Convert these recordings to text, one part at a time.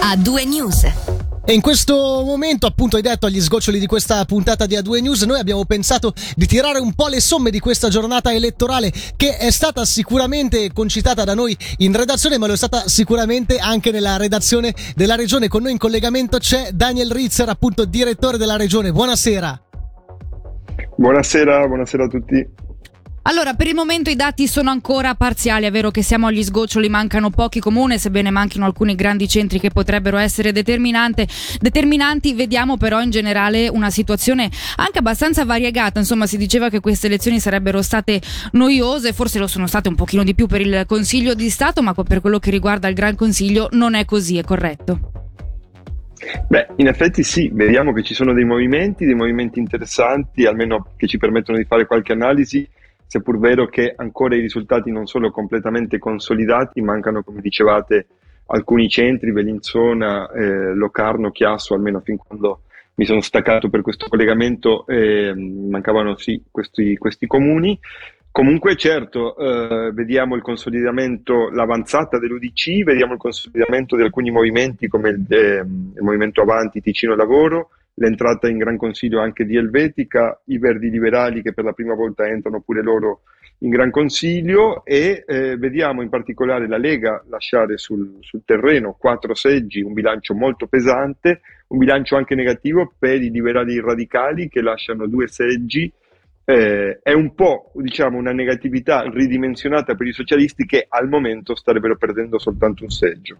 a due news. E in questo momento, appunto, hai detto agli sgoccioli di questa puntata di A2 News, noi abbiamo pensato di tirare un po' le somme di questa giornata elettorale che è stata sicuramente concitata da noi in redazione, ma lo è stata sicuramente anche nella redazione della regione. Con noi in collegamento c'è Daniel Ritzer, appunto direttore della regione. Buonasera. Buonasera, buonasera a tutti. Allora, per il momento i dati sono ancora parziali, è vero che siamo agli sgoccioli, mancano pochi comuni, sebbene manchino alcuni grandi centri che potrebbero essere determinanti. Vediamo però in generale una situazione anche abbastanza variegata, insomma si diceva che queste elezioni sarebbero state noiose, forse lo sono state un pochino di più per il Consiglio di Stato, ma per quello che riguarda il Gran Consiglio non è così, è corretto? Beh, in effetti sì, vediamo che ci sono dei movimenti, dei movimenti interessanti, almeno che ci permettono di fare qualche analisi seppur vero che ancora i risultati non sono completamente consolidati, mancano, come dicevate, alcuni centri, Bellinzona, eh, Locarno, Chiasso, almeno fin quando mi sono staccato per questo collegamento, eh, mancavano sì questi, questi comuni. Comunque certo, eh, vediamo il consolidamento, l'avanzata dell'UDC, vediamo il consolidamento di alcuni movimenti come il, eh, il Movimento Avanti Ticino Lavoro, l'entrata in Gran Consiglio anche di Elvetica, i Verdi Liberali che per la prima volta entrano pure loro in Gran Consiglio e eh, vediamo in particolare la Lega lasciare sul, sul, terreno quattro seggi, un bilancio molto pesante, un bilancio anche negativo per i liberali radicali che lasciano due seggi. Eh, è un po' diciamo, una negatività ridimensionata per i socialisti che al momento starebbero perdendo soltanto un seggio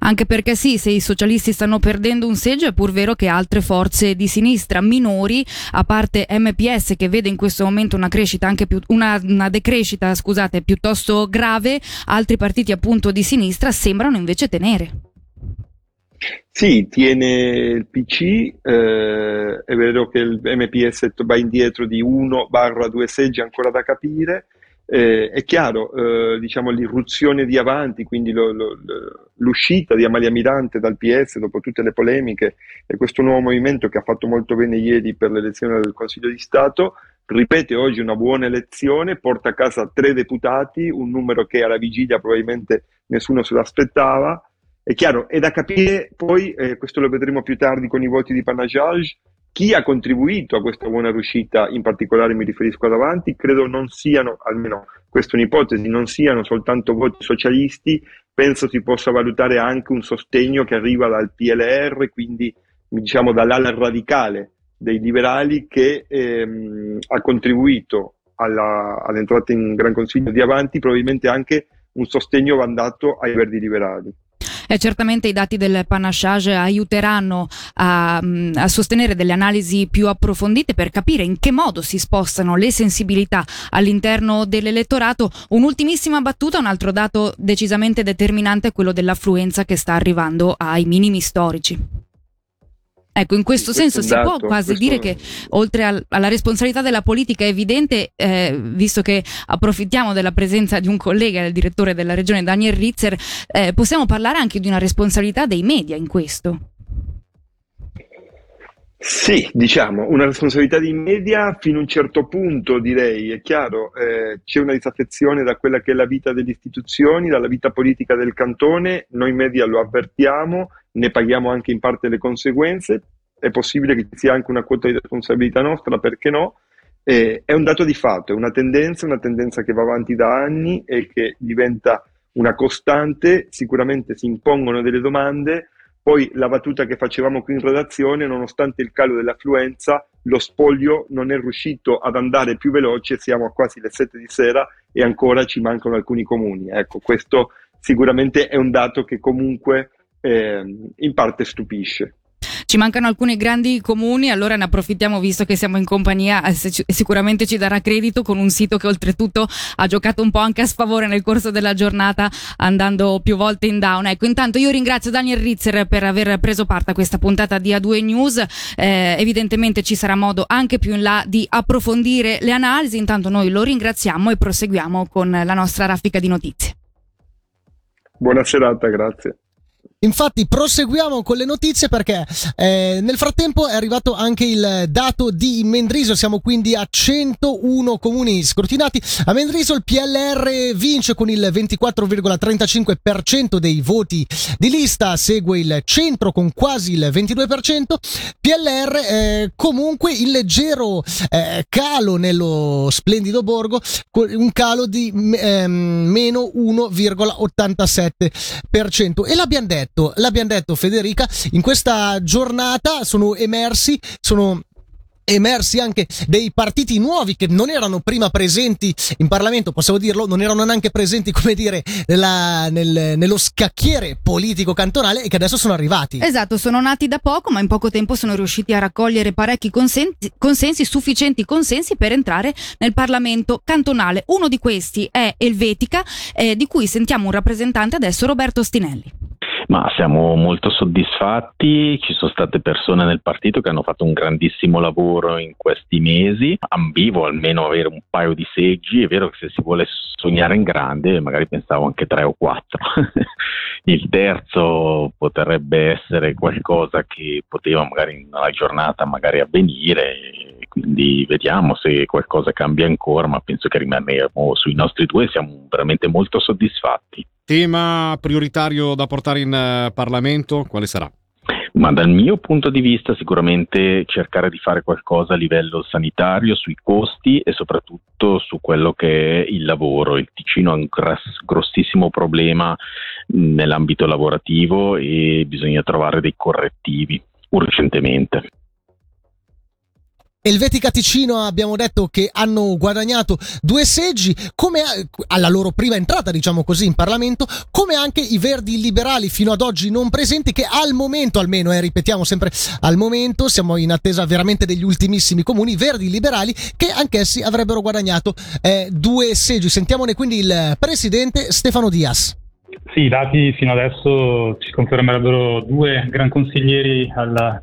anche perché sì, se i socialisti stanno perdendo un seggio è pur vero che altre forze di sinistra minori, a parte MPS che vede in questo momento una crescita anche più una, una decrescita, scusate, piuttosto grave, altri partiti appunto di sinistra sembrano invece tenere. Sì, tiene il PC, eh, è vero che il MPS va indietro di 1-2 seggi ancora da capire, eh, è chiaro, eh, diciamo, l'irruzione di Avanti, quindi lo, lo, l'uscita di Amalia Mirante dal PS dopo tutte le polemiche e questo nuovo movimento che ha fatto molto bene ieri per l'elezione del Consiglio di Stato, ripete oggi una buona elezione, porta a casa tre deputati, un numero che alla vigilia probabilmente nessuno se l'aspettava. È chiaro, è da capire poi, eh, questo lo vedremo più tardi con i voti di Panajage, chi ha contribuito a questa buona riuscita, in particolare mi riferisco ad avanti, credo non siano, almeno questa è un'ipotesi, non siano soltanto voti socialisti, penso si possa valutare anche un sostegno che arriva dal PLR, quindi diciamo dall'ala radicale dei liberali che ehm, ha contribuito alla, all'entrata in Gran Consiglio di Avanti, probabilmente anche un sostegno va dato ai verdi liberali. Eh, certamente i dati del panachage aiuteranno a, mm, a, sostenere delle analisi più approfondite per capire in che modo si spostano le sensibilità all'interno dell'elettorato. Un'ultimissima battuta, un altro dato decisamente determinante è quello dell'affluenza che sta arrivando ai minimi storici. Ecco, in questo senso si può quasi dire che oltre al, alla responsabilità della politica è evidente, eh, visto che approfittiamo della presenza di un collega, il direttore della regione Daniel Ritzer, eh, possiamo parlare anche di una responsabilità dei media in questo. Sì, diciamo, una responsabilità di media fino a un certo punto, direi, è chiaro, eh, c'è una disaffezione da quella che è la vita delle istituzioni, dalla vita politica del cantone, noi media lo avvertiamo, ne paghiamo anche in parte le conseguenze, è possibile che ci sia anche una quota di responsabilità nostra, perché no? Eh, è un dato di fatto, è una tendenza, una tendenza che va avanti da anni e che diventa una costante, sicuramente si impongono delle domande, poi la battuta che facevamo qui in redazione, nonostante il calo dell'affluenza, lo spoglio non è riuscito ad andare più veloce, siamo a quasi le 7 di sera e ancora ci mancano alcuni comuni. Ecco, questo sicuramente è un dato che comunque eh, in parte stupisce. Ci mancano alcuni grandi comuni, allora ne approfittiamo visto che siamo in compagnia e sicuramente ci darà credito con un sito che oltretutto ha giocato un po' anche a sfavore nel corso della giornata andando più volte in down. Ecco, intanto io ringrazio Daniel Ritzer per aver preso parte a questa puntata di A2 News. Eh, evidentemente ci sarà modo anche più in là di approfondire le analisi. Intanto noi lo ringraziamo e proseguiamo con la nostra raffica di notizie. Buona serata, grazie. Infatti proseguiamo con le notizie perché eh, nel frattempo è arrivato anche il dato di Mendrisio, siamo quindi a 101 comuni scrutinati. A Mendrisio il PLR vince con il 24,35% dei voti di lista, segue il centro con quasi il 22%. PLR eh, comunque il leggero eh, calo nello splendido borgo, un calo di ehm, meno 1,87%. E l'abbiamo detto detto, l'abbiamo detto Federica, in questa giornata sono emersi, sono emersi anche dei partiti nuovi che non erano prima presenti in Parlamento, possiamo dirlo, non erano neanche presenti, come dire, nella, nel, nello scacchiere politico cantonale e che adesso sono arrivati. Esatto, sono nati da poco, ma in poco tempo sono riusciti a raccogliere parecchi consensi, consensi sufficienti consensi per entrare nel Parlamento cantonale. Uno di questi è Elvetica, eh, di cui sentiamo un rappresentante adesso, Roberto Stinelli. Ma siamo molto soddisfatti, ci sono state persone nel partito che hanno fatto un grandissimo lavoro in questi mesi, ambivo almeno avere un paio di seggi, è vero che se si vuole sognare in grande magari pensavo anche tre o quattro, il terzo potrebbe essere qualcosa che poteva magari nella giornata magari avvenire, quindi vediamo se qualcosa cambia ancora, ma penso che rimaniamo sui nostri due, siamo veramente molto soddisfatti. Tema prioritario da portare in uh, Parlamento, quale sarà? Ma dal mio punto di vista sicuramente cercare di fare qualcosa a livello sanitario sui costi e soprattutto su quello che è il lavoro. Il Ticino ha un gros- grossissimo problema nell'ambito lavorativo e bisogna trovare dei correttivi urgentemente. Elvetica Ticino abbiamo detto che hanno guadagnato due seggi come alla loro prima entrata, diciamo così, in Parlamento, come anche i Verdi liberali fino ad oggi non presenti che al momento almeno, eh, ripetiamo sempre al momento, siamo in attesa veramente degli ultimissimi comuni, Verdi liberali che anch'essi avrebbero guadagnato eh, due seggi. Sentiamone quindi il presidente Stefano Dias. Sì, i dati fino adesso ci confermerebbero due gran consiglieri alla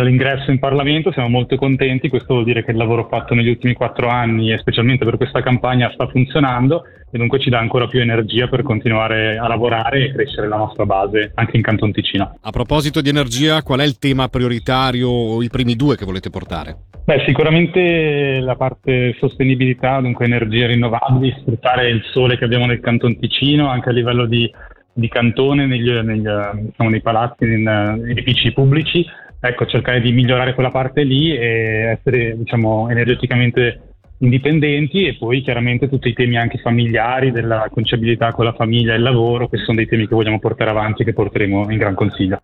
all'ingresso in Parlamento, siamo molto contenti, questo vuol dire che il lavoro fatto negli ultimi quattro anni e specialmente per questa campagna sta funzionando e dunque ci dà ancora più energia per continuare a lavorare e crescere la nostra base anche in Canton Ticino. A proposito di energia, qual è il tema prioritario o i primi due che volete portare? Beh, sicuramente la parte sostenibilità, dunque energie rinnovabili, sfruttare il sole che abbiamo nel Canton Ticino anche a livello di di cantone negli, negli, diciamo, nei palazzi, in edifici pubblici, ecco, cercare di migliorare quella parte lì e essere diciamo, energeticamente indipendenti e poi chiaramente tutti i temi anche familiari della conciabilità con la famiglia e il lavoro, questi sono dei temi che vogliamo portare avanti e che porteremo in Gran Consiglio.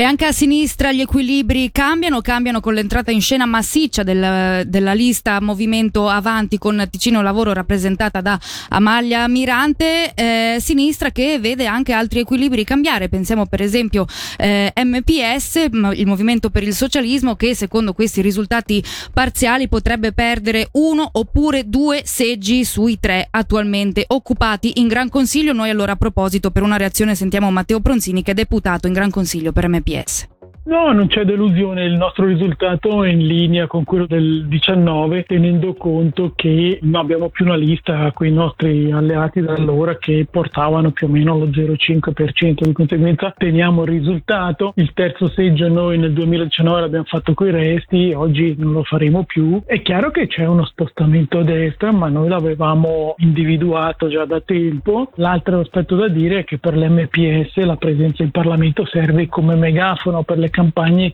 E anche a sinistra gli equilibri cambiano, cambiano con l'entrata in scena massiccia del, della lista Movimento Avanti con Ticino Lavoro rappresentata da Amalia Mirante, eh, sinistra che vede anche altri equilibri cambiare. Pensiamo per esempio eh, MPS, il Movimento per il Socialismo, che secondo questi risultati parziali potrebbe perdere uno oppure due seggi sui tre attualmente occupati in Gran Consiglio. Noi allora a proposito per una reazione sentiamo Matteo Pronzini che è deputato in Gran Consiglio per MPS. pies. No, non c'è delusione, il nostro risultato è in linea con quello del 19, tenendo conto che non abbiamo più una lista con i nostri alleati da allora che portavano più o meno lo 0,5%, di conseguenza teniamo il risultato. Il terzo seggio noi nel 2019 l'abbiamo fatto coi resti, oggi non lo faremo più. È chiaro che c'è uno spostamento a destra, ma noi l'avevamo individuato già da tempo. L'altro aspetto da dire è che per l'MPS la presenza in Parlamento serve come megafono per le campagne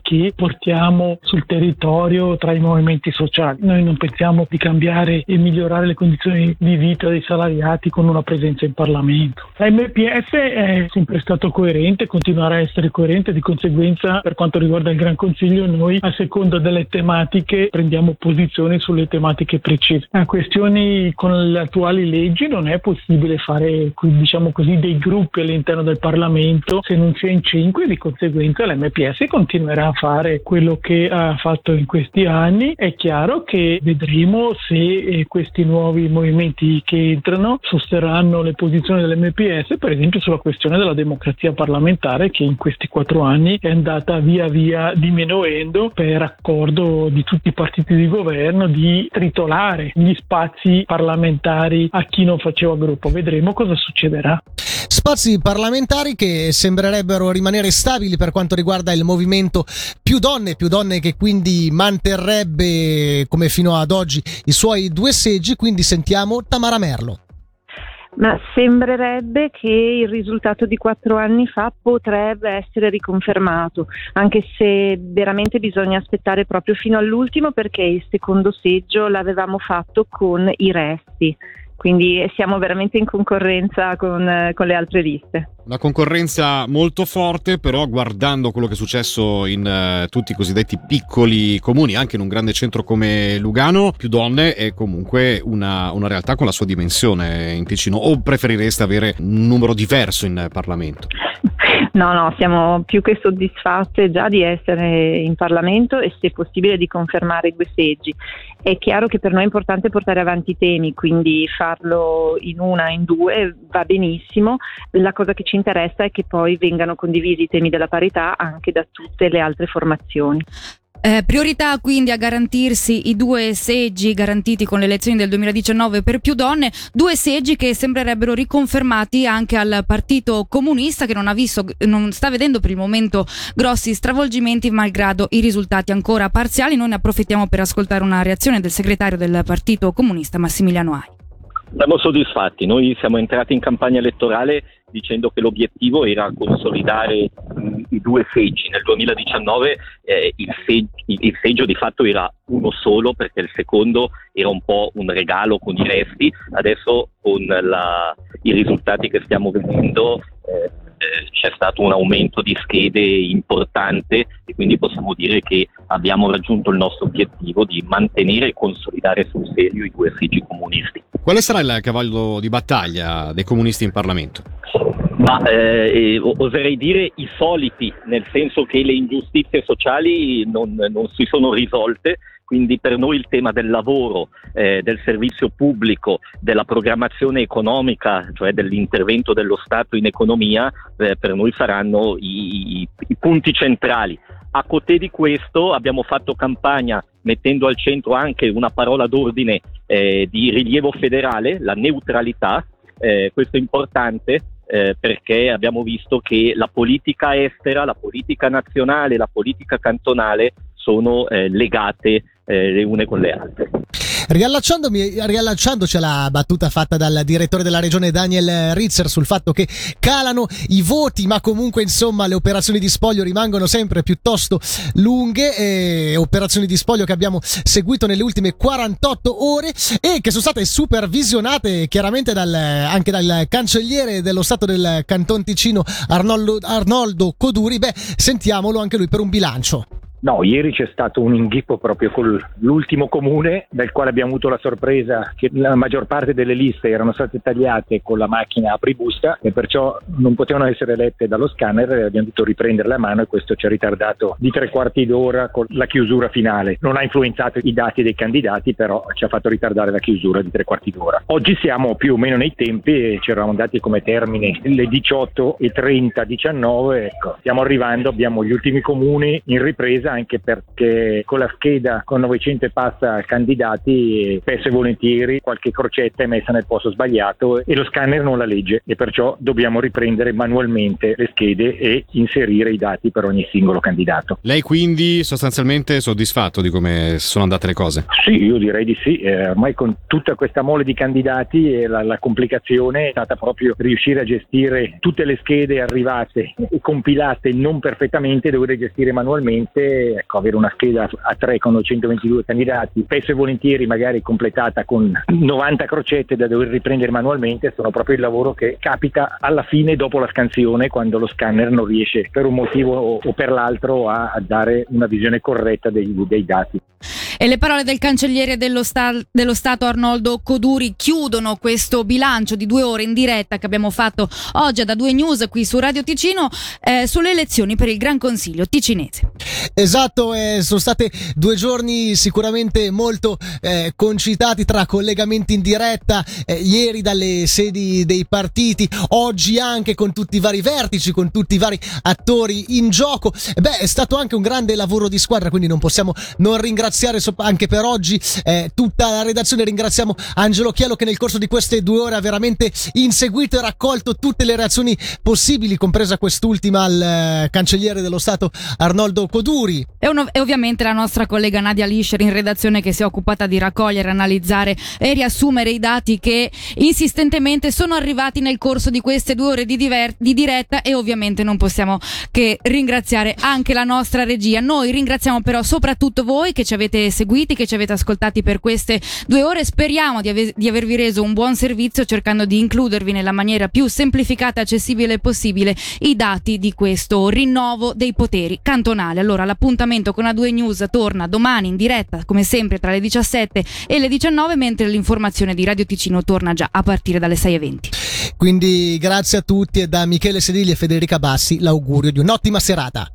che portiamo sul territorio tra i movimenti sociali. Noi non pensiamo di cambiare e migliorare le condizioni di vita dei salariati con una presenza in Parlamento. L'MPS è sempre stato coerente, continuerà a essere coerente, di conseguenza per quanto riguarda il Gran Consiglio noi a seconda delle tematiche prendiamo posizione sulle tematiche precise. A questioni con le attuali leggi non è possibile fare diciamo così dei gruppi all'interno del Parlamento se non si è in cinque, di conseguenza l'MPS continuerà a fare quello che ha fatto in questi anni. È chiaro che vedremo se eh, questi nuovi movimenti che entrano sosterranno le posizioni dell'MPS, per esempio sulla questione della democrazia parlamentare che in questi quattro anni è andata via via diminuendo per accordo di tutti i partiti di governo di tritolare gli spazi parlamentari a chi non faceva gruppo. Vedremo cosa succederà. Spazi parlamentari che sembrerebbero rimanere stabili per quanto riguarda il movimento più donne, più donne che quindi manterrebbe come fino ad oggi i suoi due seggi, quindi sentiamo Tamara Merlo. Ma sembrerebbe che il risultato di quattro anni fa potrebbe essere riconfermato, anche se veramente bisogna aspettare proprio fino all'ultimo perché il secondo seggio l'avevamo fatto con i resti quindi siamo veramente in concorrenza con, con, le altre liste. Una concorrenza molto forte, però guardando quello che è successo in uh, tutti i cosiddetti piccoli comuni, anche in un grande centro come Lugano, più donne è comunque una, una realtà con la sua dimensione in Ticino. O preferireste avere un numero diverso in Parlamento? No, no, siamo più che soddisfatte già di essere in Parlamento e se possibile di confermare due seggi. È chiaro che per noi è importante portare avanti i temi, quindi farlo in una, in due va benissimo. La cosa che ci interessa è che poi vengano condivisi i temi della parità anche da tutte le altre formazioni. Eh, priorità quindi a garantirsi i due seggi garantiti con le elezioni del 2019 per più donne, due seggi che sembrerebbero riconfermati anche al Partito Comunista che non, ha visto, non sta vedendo per il momento grossi stravolgimenti malgrado i risultati ancora parziali. Noi ne approfittiamo per ascoltare una reazione del segretario del Partito Comunista Massimiliano Ai. Siamo soddisfatti, noi siamo entrati in campagna elettorale dicendo che l'obiettivo era consolidare i due seggi. Nel 2019 eh, il, seggio, il, seggio di fatto era uno solo perché il secondo era un po' un regalo con i resti, adesso con la, i risultati che stiamo vedendo eh, eh, c'è stato un aumento di schede importante e quindi possiamo dire che abbiamo raggiunto il nostro obiettivo di mantenere e consolidare sul serio i due seggi comunisti. Quale sarà il cavallo di battaglia dei comunisti in Parlamento? Ma eh, oserei dire i soliti, nel senso che le ingiustizie sociali non, non si sono risolte, quindi per noi il tema del lavoro, eh, del servizio pubblico, della programmazione economica, cioè dell'intervento dello Stato in economia, eh, per noi saranno i, i, i punti centrali. A cote di questo abbiamo fatto campagna mettendo al centro anche una parola d'ordine eh, di rilievo federale, la neutralità, eh, questo è importante eh, perché abbiamo visto che la politica estera, la politica nazionale, la politica cantonale sono eh, legate eh, le une con le altre. Riallacciandoci alla battuta fatta dal direttore della regione Daniel Ritzer sul fatto che calano i voti, ma comunque insomma le operazioni di spoglio rimangono sempre piuttosto lunghe, eh, operazioni di spoglio che abbiamo seguito nelle ultime 48 ore e che sono state supervisionate chiaramente dal, anche dal cancelliere dello Stato del Canton Ticino Arnoldo, Arnoldo Coduri. Beh, sentiamolo anche lui per un bilancio. No, ieri c'è stato un inghippo proprio con l'ultimo comune, del quale abbiamo avuto la sorpresa che la maggior parte delle liste erano state tagliate con la macchina apribusta e perciò non potevano essere lette dallo scanner e abbiamo dovuto riprenderle a mano e questo ci ha ritardato di tre quarti d'ora con la chiusura finale. Non ha influenzato i dati dei candidati, però ci ha fatto ritardare la chiusura di tre quarti d'ora. Oggi siamo più o meno nei tempi e ci eravamo dati come termine le 18 e 30, 19, ecco, stiamo arrivando, abbiamo gli ultimi comuni in ripresa sorpresa anche perché con la scheda con 900 e passa candidati spesso e volentieri qualche crocetta è messa nel posto sbagliato e lo scanner non la legge e perciò dobbiamo riprendere manualmente le schede e inserire i dati per ogni singolo candidato. Lei quindi sostanzialmente è soddisfatto di come sono andate le cose? Sì, io direi di sì. Eh, ormai con tutta questa mole di candidati e la, la complicazione è stata proprio riuscire a gestire tutte le schede arrivate e compilate non perfettamente, dover gestire manualmente ecco, avere una scheda a tre con 122 candidati, spesso e volentieri magari completata con 90 crocette da dover riprendere manualmente, sono proprio il lavoro che capita alla fine dopo la scansione quando lo scanner non riesce per un motivo o per l'altro a, dare una visione corretta dei, dei dati. E le parole del cancelliere dello, sta- dello Stato Arnoldo Coduri chiudono questo bilancio di due ore in diretta che abbiamo fatto oggi da due news qui su Radio Ticino eh, sulle elezioni per il Gran Consiglio ticinese. Esatto, eh, sono state due giorni sicuramente molto eh, concitati tra collegamenti in diretta, eh, ieri dalle sedi dei partiti, oggi anche con tutti i vari vertici, con tutti i vari attori in gioco. Beh, è stato anche un grande lavoro di squadra, quindi non possiamo non ringraziare anche per oggi eh, tutta la redazione. Ringraziamo Angelo Chielo che nel corso di queste due ore ha veramente inseguito e raccolto tutte le reazioni possibili, compresa quest'ultima al eh, cancelliere dello Stato Arnoldo Coduri. E, uno, e, ovviamente la nostra collega Nadia Lischer in redazione che si è occupata di raccogliere, analizzare e riassumere i dati che insistentemente sono arrivati nel corso di queste due ore di, diver- di diretta e ovviamente non possiamo che ringraziare anche la nostra regia. Noi ringraziamo però soprattutto voi che ci avete seguiti, che ci avete ascoltati per queste due ore. Speriamo di, ave- di avervi reso un buon servizio cercando di includervi nella maniera più semplificata e accessibile possibile i dati di questo rinnovo dei poteri cantonali. Allora l'appuntamento con A2 News torna domani in diretta come sempre tra le 17 e le 19 mentre l'informazione di Radio Ticino torna già a partire dalle 6.20. Quindi grazie a tutti e da Michele Sedilli e Federica Bassi l'augurio di un'ottima serata.